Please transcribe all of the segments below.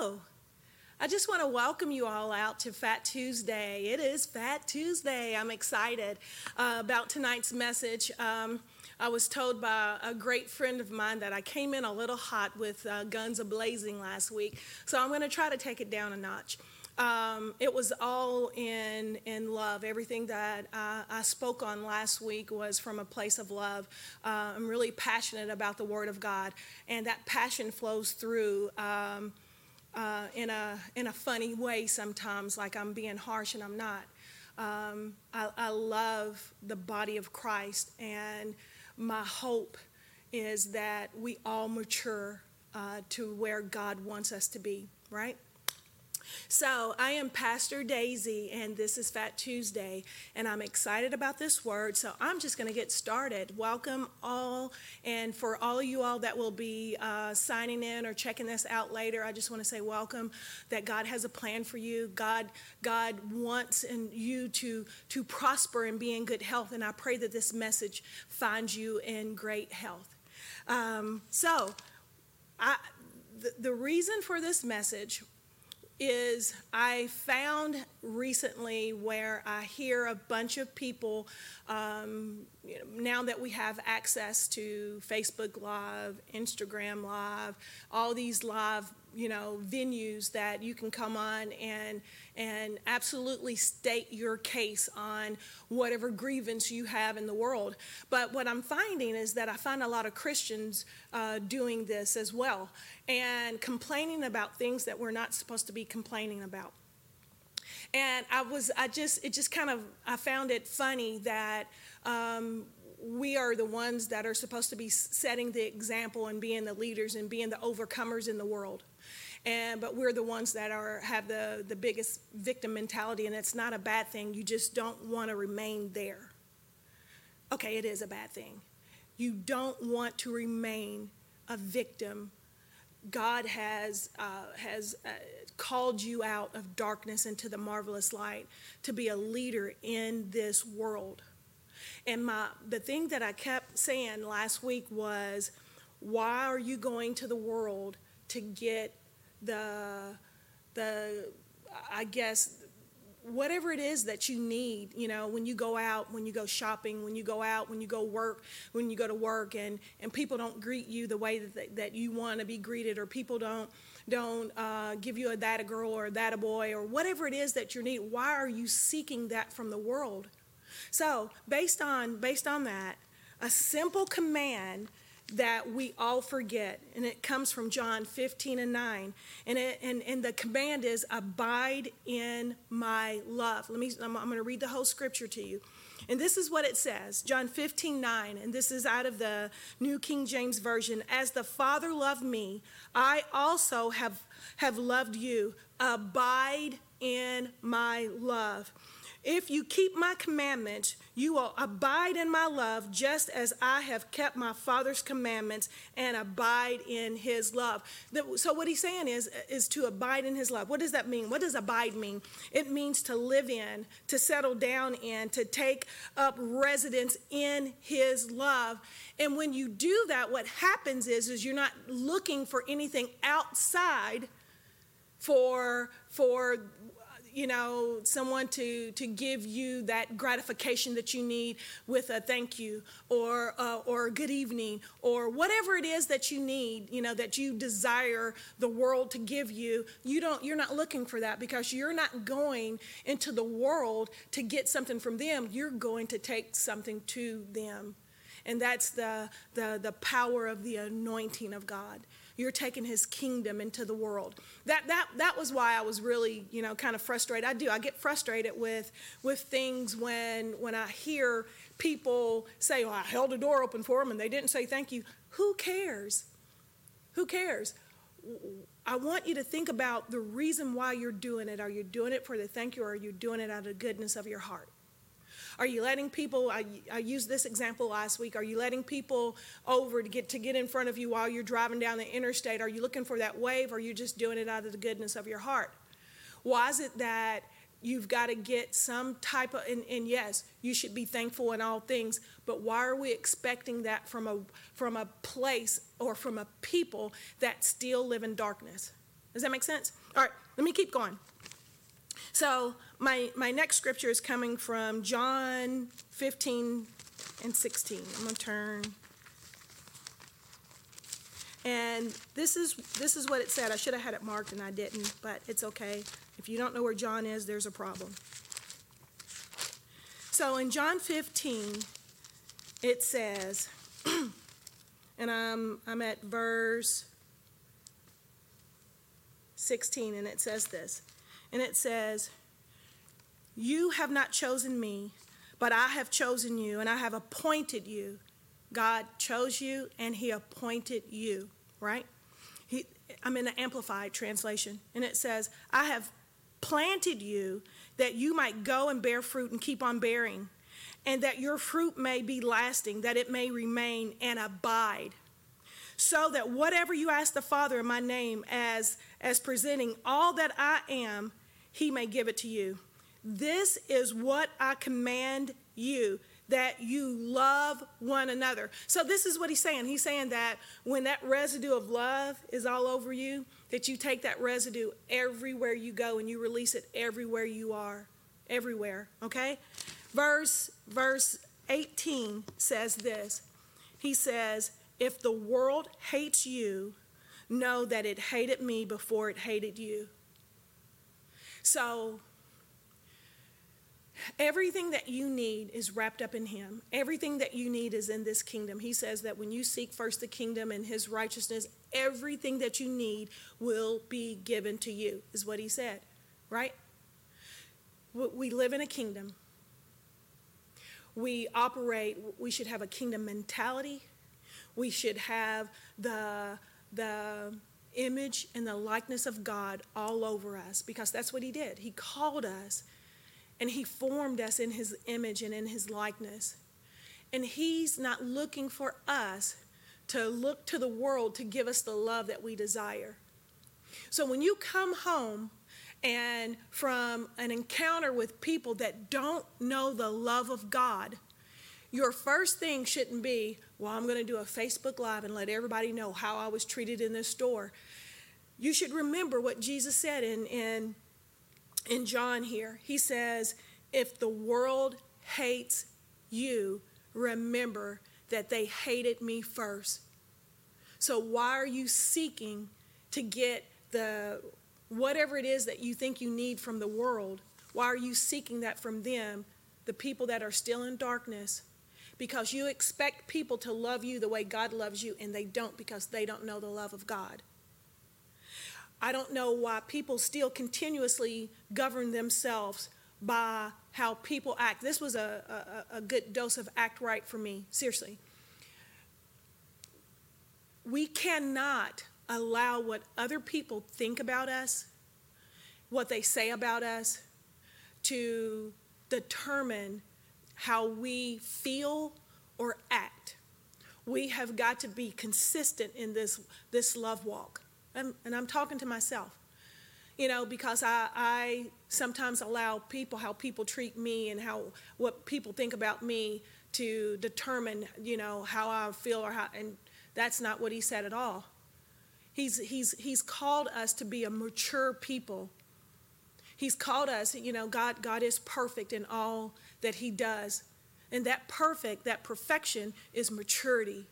Hello. I just want to welcome you all out to Fat Tuesday. It is Fat Tuesday. I'm excited uh, about tonight's message. Um, I was told by a great friend of mine that I came in a little hot with uh, guns ablazing last week, so I'm going to try to take it down a notch. Um, it was all in in love. Everything that I spoke on last week was from a place of love. Uh, I'm really passionate about the Word of God, and that passion flows through. Um, uh, in a in a funny way sometimes, like I'm being harsh and I'm not. Um, I, I, love the body of Christ, and my hope is that we all mature uh, to where God wants us to be. Right. So, I am Pastor Daisy, and this is Fat Tuesday, and I'm excited about this word. So, I'm just going to get started. Welcome all, and for all you all that will be uh, signing in or checking this out later, I just want to say welcome. That God has a plan for you. God, God wants and you to to prosper and be in good health, and I pray that this message finds you in great health. Um, so, I, the, the reason for this message is I found recently where I hear a bunch of people, um, you know, now that we have access to Facebook Live, Instagram Live, all these live you know venues that you can come on and and absolutely state your case on whatever grievance you have in the world. But what i'm finding is that i find a lot of christians uh, doing this as well and complaining about things that we're not supposed to be complaining about. And i was i just it just kind of i found it funny that um, we are the ones that are supposed to be setting the example and being the leaders and being the overcomers in the world. And but we're the ones that are have the the biggest victim mentality and it's not a bad thing. You just don't want to remain there. Okay it is a bad thing. You don't want to remain a victim. God has uh, has uh, called you out of darkness into the marvelous light to be a leader in this world and my the thing that i kept saying last week was why are you going to the world to get the the I guess whatever it is that you need, you know, when you go out, when you go shopping, when you go out, when you go work, when you go to work and, and people don't greet you the way that, they, that you want to be greeted or people don't don't uh, give you a that a girl or that a boy or whatever it is that you need, why are you seeking that from the world? So based on based on that, a simple command that we all forget. And it comes from John 15 and 9. And, it, and, and the command is, Abide in my love. Let me, I'm, I'm going to read the whole scripture to you. And this is what it says John 15, 9. And this is out of the New King James Version. As the Father loved me, I also have, have loved you. Abide in my love. If you keep my commandments, you will abide in my love, just as I have kept my Father's commandments and abide in his love. So, what he's saying is, is to abide in his love. What does that mean? What does abide mean? It means to live in, to settle down in, to take up residence in his love. And when you do that, what happens is, is you're not looking for anything outside for for you know, someone to, to give you that gratification that you need with a thank you or, uh, or good evening or whatever it is that you need, you know, that you desire the world to give you. You don't, you're not looking for that because you're not going into the world to get something from them. You're going to take something to them. And that's the, the, the power of the anointing of God you're taking his kingdom into the world. That, that, that was why I was really, you know, kind of frustrated. I do. I get frustrated with, with things when, when I hear people say, oh, I held a door open for them and they didn't say thank you. Who cares? Who cares? I want you to think about the reason why you're doing it. Are you doing it for the thank you or are you doing it out of the goodness of your heart? Are you letting people, I, I used this example last week, are you letting people over to get, to get in front of you while you're driving down the interstate? Are you looking for that wave or are you just doing it out of the goodness of your heart? Why is it that you've got to get some type of and, and, yes you should be thankful in all things but why are we expecting that from a from a place or from a people that still live in darkness Does that make sense? All right, let me keep going. So, my, my next scripture is coming from John 15 and 16. I'm going to turn. And this is this is what it said. I should have had it marked and I didn't, but it's okay. If you don't know where John is, there's a problem. So in John 15, it says, and I'm I'm at verse 16 and it says this. And it says, "You have not chosen me, but I have chosen you and I have appointed you." God chose you and he appointed you, right? He, I'm in the Amplified translation, and it says, I have planted you that you might go and bear fruit and keep on bearing, and that your fruit may be lasting, that it may remain and abide. So that whatever you ask the Father in my name as, as presenting all that I am, he may give it to you. This is what I command you that you love one another. So this is what he's saying. He's saying that when that residue of love is all over you, that you take that residue everywhere you go and you release it everywhere you are. Everywhere, okay? Verse verse 18 says this. He says, "If the world hates you, know that it hated me before it hated you." So Everything that you need is wrapped up in Him. Everything that you need is in this kingdom. He says that when you seek first the kingdom and His righteousness, everything that you need will be given to you, is what He said, right? We live in a kingdom. We operate, we should have a kingdom mentality. We should have the, the image and the likeness of God all over us because that's what He did. He called us and He formed us in His image and in His likeness. And He's not looking for us to look to the world to give us the love that we desire. So when you come home and from an encounter with people that don't know the love of God, your first thing shouldn't be, well, I'm going to do a Facebook Live and let everybody know how I was treated in this store. You should remember what Jesus said in, in in John here. He says, If the world hates you, remember that they hated me first. So why are you seeking to get the whatever it is that you think you need from the world? Why are you seeking that from them, the people that are still in darkness? Because you expect people to love you the way God loves you, and they don't because they don't know the love of God. I don't know why people still continuously govern themselves by how people act. This was a, a, a, good dose of act right for me, seriously. We cannot allow what other people think about us, what they say about us, to determine how we feel or act. We have got to be consistent in this, this love walk and, and I'm talking to myself, you know, because I, I sometimes allow people how people treat me and how what people think about me to determine, you know, how I feel or how, and that's not what he said at all. He's, he's, he's called us to be a mature people. He's called us, you know, God, God is perfect in all that he does. And that perfect, that perfection is maturity.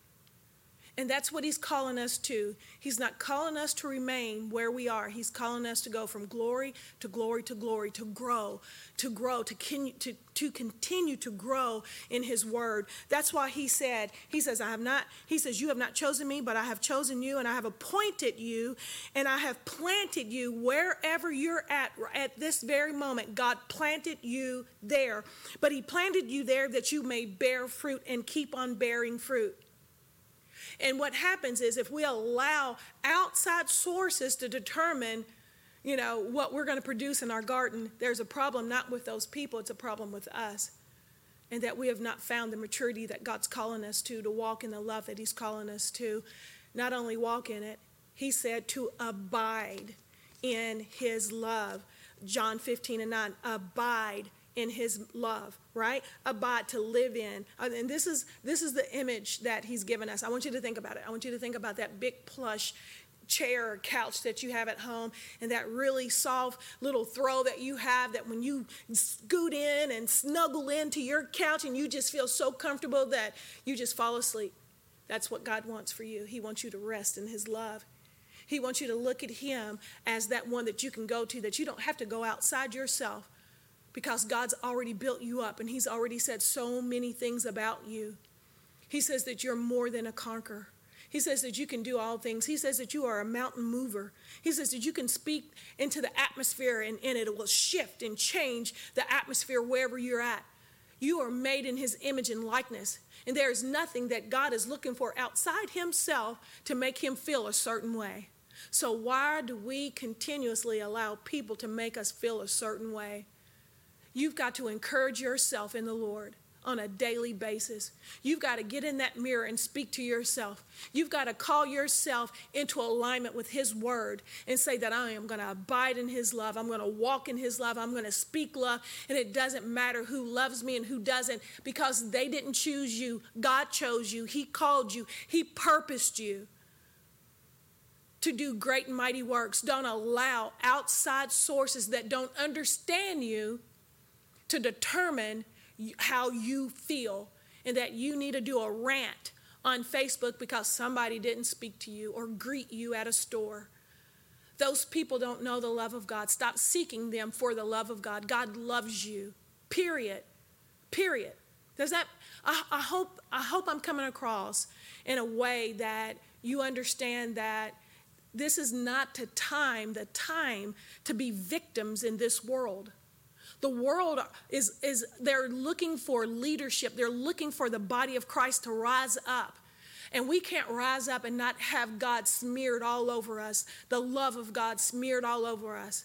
And that's what he's calling us to. He's not calling us to remain where we are. He's calling us to go from glory to glory to glory, to grow, to grow, to, con- to, to continue to grow in his word. That's why he said, he says, I have not, he says, you have not chosen me, but I have chosen you and I have appointed you and I have planted you wherever you're at at this very moment. God planted you there, but he planted you there that you may bear fruit and keep on bearing fruit. And what happens is if we allow outside sources to determine, you know, what we're going to produce in our garden, there's a problem not with those people, it's a problem with us. And that we have not found the maturity that God's calling us to, to walk in the love that He's calling us to. Not only walk in it, He said to abide in His love. John 15 and 9, abide in his love right abide to live in uh, and this is this is the image that he's given us i want you to think about it i want you to think about that big plush chair or couch that you have at home and that really soft little throw that you have that when you scoot in and snuggle into your couch and you just feel so comfortable that you just fall asleep. That's what God wants for you. He wants you to rest in His love. He wants you to look at Him as that one that you can go to, that you don't have to go outside yourself because God's already built you up and He's already said so many things about you. He says that you're more than a conqueror. He says that you can do all things. He says that you are a mountain mover. He says that you can speak into the atmosphere and, and it will shift and change the atmosphere wherever you're at. You are made in His image and likeness. And there is nothing that God is looking for outside Himself to make Him feel a certain way. So, why do we continuously allow people to make us feel a certain way? You've got to encourage yourself in the Lord on a daily basis. You've got to get in that mirror and speak to yourself. You've got to call yourself into alignment with His Word and say that I am going to abide in His love. I'm going to walk in His love. I'm going to speak love. And it doesn't matter who loves me and who doesn't because they didn't choose you. God chose you, He called you, He purposed you to do great and mighty works. Don't allow outside sources that don't understand you to determine how you feel and that you need to do a rant on Facebook because somebody didn't speak to you or greet you at a store. Those people don't know the love of God. Stop seeking them for the love of God. God loves you. Period. Period. Does that I, I hope I hope I'm coming across in a way that you understand that this is not the time, the time to be victims in this world. The world is, is they're looking for leadership. They're looking for the body of Christ to rise up. And we can't rise up and not have God smeared all over us, the love of God smeared all over us.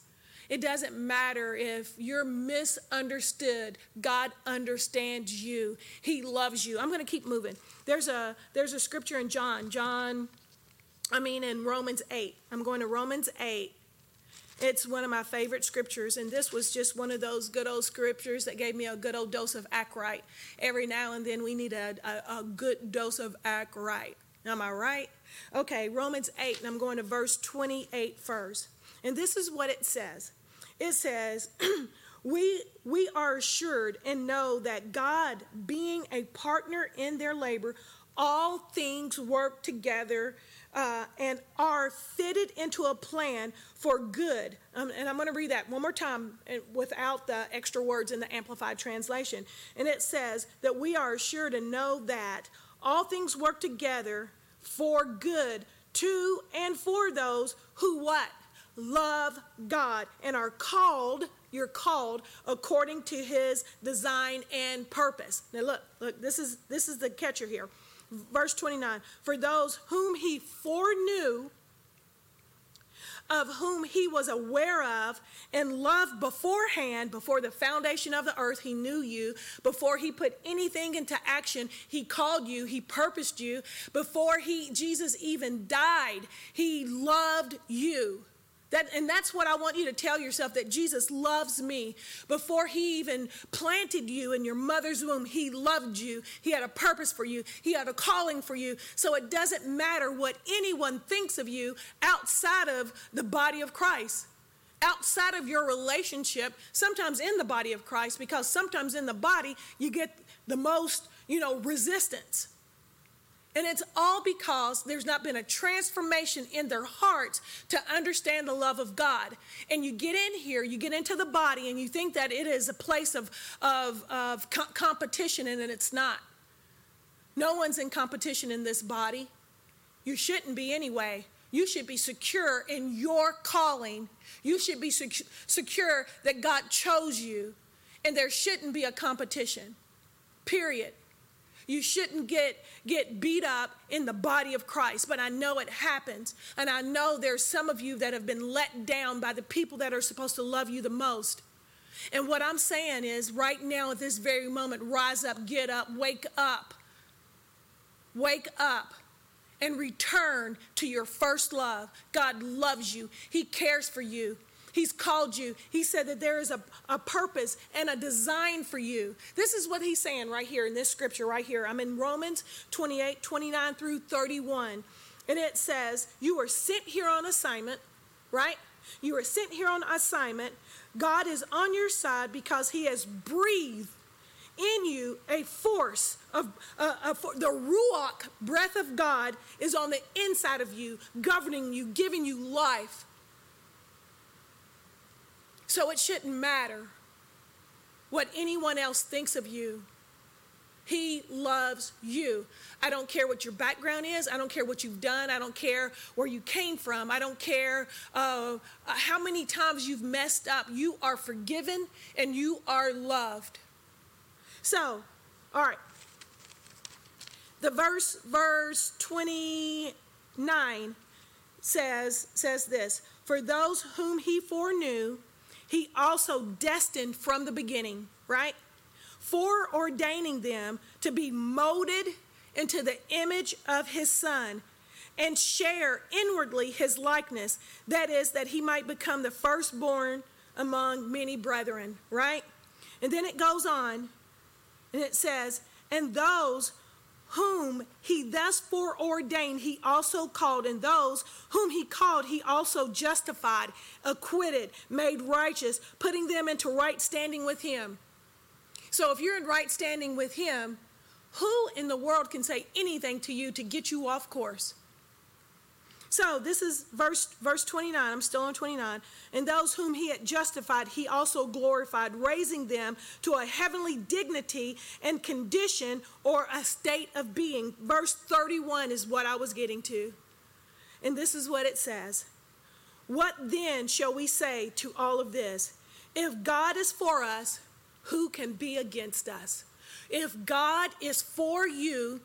It doesn't matter if you're misunderstood. God understands you. He loves you. I'm going to keep moving. There's a there's a scripture in John, John I mean in Romans 8. I'm going to Romans 8 it's one of my favorite scriptures, and this was just one of those good old scriptures that gave me a good old dose of act right. Every now and then we need a, a, a good dose of act right. Am I right? Okay, Romans 8, and I'm going to verse 28 first. And this is what it says it says, we, we are assured and know that God, being a partner in their labor, all things work together uh, and are fitted into a plan for good. Um, and I'm going to read that one more time uh, without the extra words in the Amplified Translation. And it says that we are sure to know that all things work together for good to and for those who what? Love God and are called you're called according to his design and purpose. Now look, look, this is this is the catcher here verse 29 For those whom he foreknew, of whom he was aware of and loved beforehand, before the foundation of the earth, he knew you. Before he put anything into action, he called you, he purposed you. Before he Jesus even died, he loved you. That, and that's what I want you to tell yourself that Jesus loves me. Before he even planted you in your mother's womb, he loved you. He had a purpose for you, he had a calling for you. So it doesn't matter what anyone thinks of you outside of the body of Christ. Outside of your relationship, sometimes in the body of Christ, because sometimes in the body you get the most, you know, resistance. And it's all because there's not been a transformation in their hearts to understand the love of God. And you get in here, you get into the body, and you think that it is a place of, of, of co- competition, and it's not. No one's in competition in this body. You shouldn't be anyway. You should be secure in your calling. You should be sec- secure that God chose you, and there shouldn't be a competition, period. You shouldn't get, get beat up in the body of Christ, but I know it happens. And I know there's some of you that have been let down by the people that are supposed to love you the most. And what I'm saying is, right now, at this very moment, rise up, get up, wake up. Wake up and return to your first love. God loves you, He cares for you. He's called you. He said that there is a, a purpose and a design for you. This is what he's saying right here in this scripture, right here. I'm in Romans 28 29 through 31. And it says, You are sent here on assignment, right? You are sent here on assignment. God is on your side because He has breathed in you a force of uh, uh, the ruach breath of God is on the inside of you, governing you, giving you life. So it shouldn't matter what anyone else thinks of you. He loves you. I don't care what your background is. I don't care what you've done. I don't care where you came from. I don't care uh, how many times you've messed up. You are forgiven and you are loved. So, all right. The verse, verse 29 says, says this For those whom he foreknew, he also destined from the beginning, right? Foreordaining them to be molded into the image of his son and share inwardly his likeness. That is, that he might become the firstborn among many brethren, right? And then it goes on and it says, And those whom he thus foreordained, he also called, and those whom he called, he also justified, acquitted, made righteous, putting them into right standing with him. So if you're in right standing with him, who in the world can say anything to you to get you off course? So this is verse verse 29. I'm still on 29. And those whom he had justified, he also glorified, raising them to a heavenly dignity and condition or a state of being. Verse 31 is what I was getting to. And this is what it says. What then shall we say to all of this? If God is for us, who can be against us? If God is for you,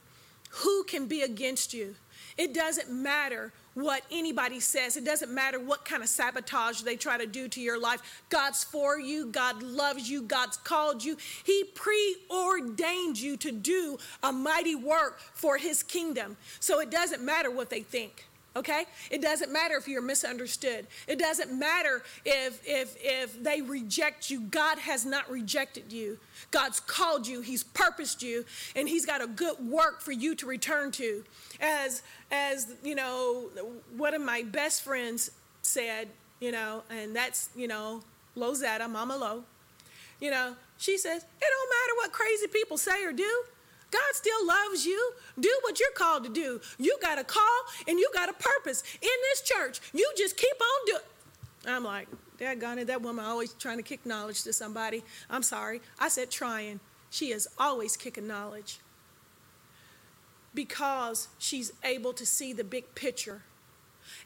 who can be against you? It doesn't matter what anybody says. It doesn't matter what kind of sabotage they try to do to your life. God's for you. God loves you. God's called you. He preordained you to do a mighty work for his kingdom. So it doesn't matter what they think okay? It doesn't matter if you're misunderstood. It doesn't matter if if if they reject you. God has not rejected you. God's called you. He's purposed you. And he's got a good work for you to return to. As as you know one of my best friends said you know and that's you know lozetta mama lo. You know she says it don't matter what crazy people say or do God still loves you. Do what you're called to do. You got a call and you got a purpose in this church. You just keep on doing. I'm like, Dad it, that woman always trying to kick knowledge to somebody. I'm sorry. I said trying. She is always kicking knowledge because she's able to see the big picture.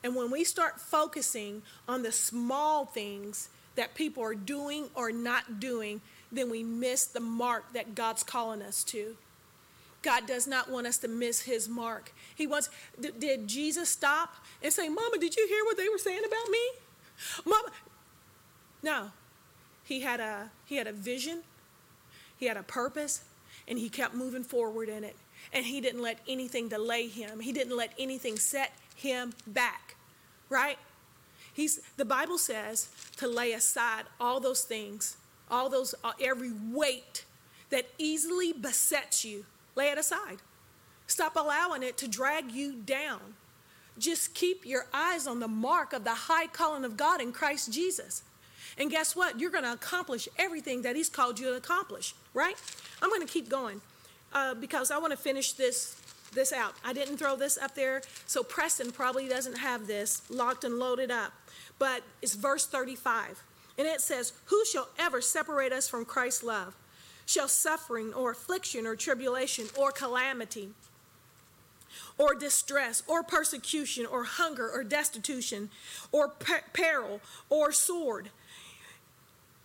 And when we start focusing on the small things that people are doing or not doing, then we miss the mark that God's calling us to. God does not want us to miss his mark. He wants, did Jesus stop and say, Mama, did you hear what they were saying about me? Mama. No. He had a he had a vision, he had a purpose, and he kept moving forward in it. And he didn't let anything delay him. He didn't let anything set him back. Right? He's the Bible says to lay aside all those things, all those uh, every weight that easily besets you Lay it aside. Stop allowing it to drag you down. Just keep your eyes on the mark of the high calling of God in Christ Jesus. And guess what? You're going to accomplish everything that He's called you to accomplish, right? I'm going to keep going uh, because I want to finish this this out. I didn't throw this up there, so Preston probably doesn't have this locked and loaded up. But it's verse 35. And it says, Who shall ever separate us from Christ's love? Shall suffering or affliction or tribulation or calamity or distress or persecution or hunger or destitution or per- peril or sword.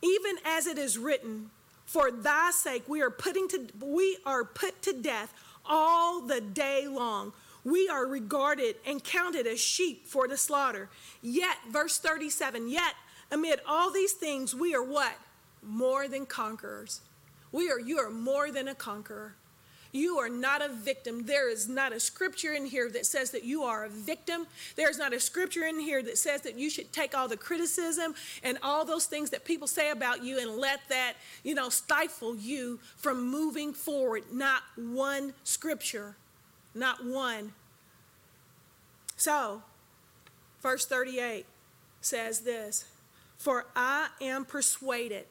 Even as it is written for thy sake we are putting to we are put to death all the day long. We are regarded and counted as sheep for the slaughter. Yet verse 37 yet amid all these things we are what? More than conquerors we are, you are more than a conqueror. You are not a victim. There is not a scripture in here that says that you are a victim. There's not a scripture in here that says that you should take all the criticism and all those things that people say about you and let that, you know, stifle you from moving forward. Not one scripture. Not one. So, verse 38 says this For I am persuaded,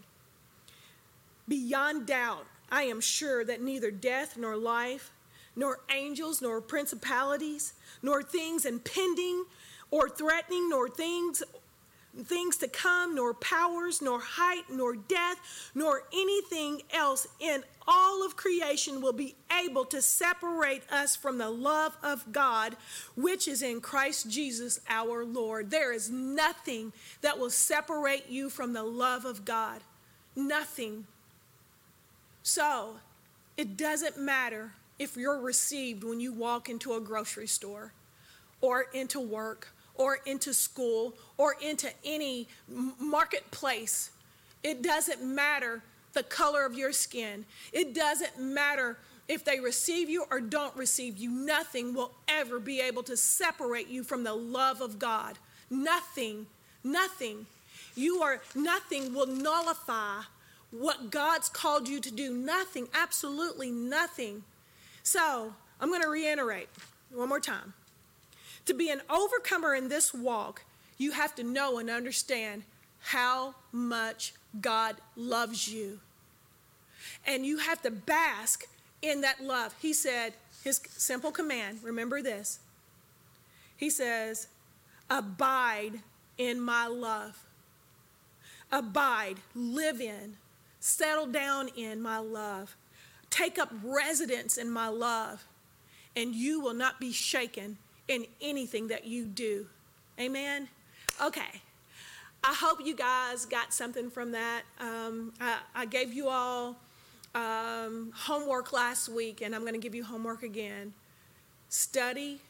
beyond doubt, I am sure that neither death nor life, nor angels, nor principalities, nor things impending or threatening, nor things things to come, nor powers, nor height, nor death, nor anything else in all of creation will be able to separate us from the love of God, which is in Christ Jesus our Lord. There is nothing that will separate you from the love of God. Nothing. So, it doesn't matter if you're received when you walk into a grocery store or into work or into school or into any marketplace. It doesn't matter the color of your skin. It doesn't matter if they receive you or don't receive you. Nothing will ever be able to separate you from the love of God. Nothing, nothing. You are, nothing will nullify what God's called you to do. Nothing, absolutely nothing. So, I'm going to reiterate one more time. To be an overcomer in this walk, you have to know and understand how much God loves you. And you have to bask in that love. He said, his simple command, remember this. He says, Abide in my love. Abide, live in, settle down in my love. Take up residence in my love, and you will not be shaken in anything that you do. Amen? Okay. I hope you guys got something from that. Um, I, I, gave you all um, homework last week, and I'm going to give you homework again. Study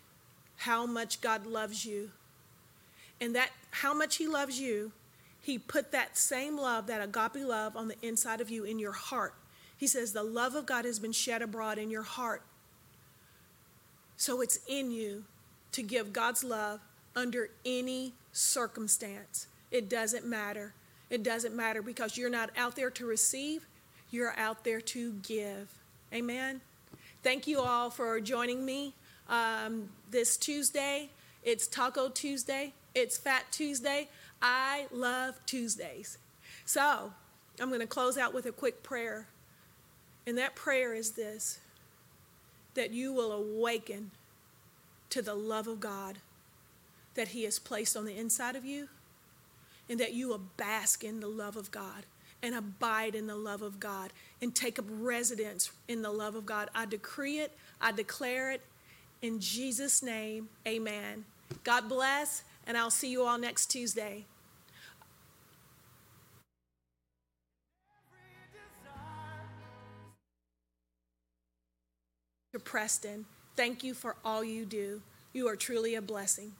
how much God loves you. And that how much He loves you, He put that same love, that agape love, on the inside of you in your heart. He says, The love of God has been shed abroad in your heart. So it's in you to give God's love under any circumstance. It doesn't matter. It doesn't matter because you're not out there to receive, you're out there to give. Amen. Thank you all for joining me um, this Tuesday. It's Taco Tuesday, it's Fat Tuesday. I love Tuesdays. So I'm going to close out with a quick prayer. And that prayer is this that you will awaken to the love of God that He has placed on the inside of you, and that you will bask in the love of God and abide in the love of God and take up residence in the love of God. I decree it, I declare it in Jesus' name. Amen. God bless, and I'll see you all next Tuesday. To Preston. Thank you for all you do. You are truly a blessing.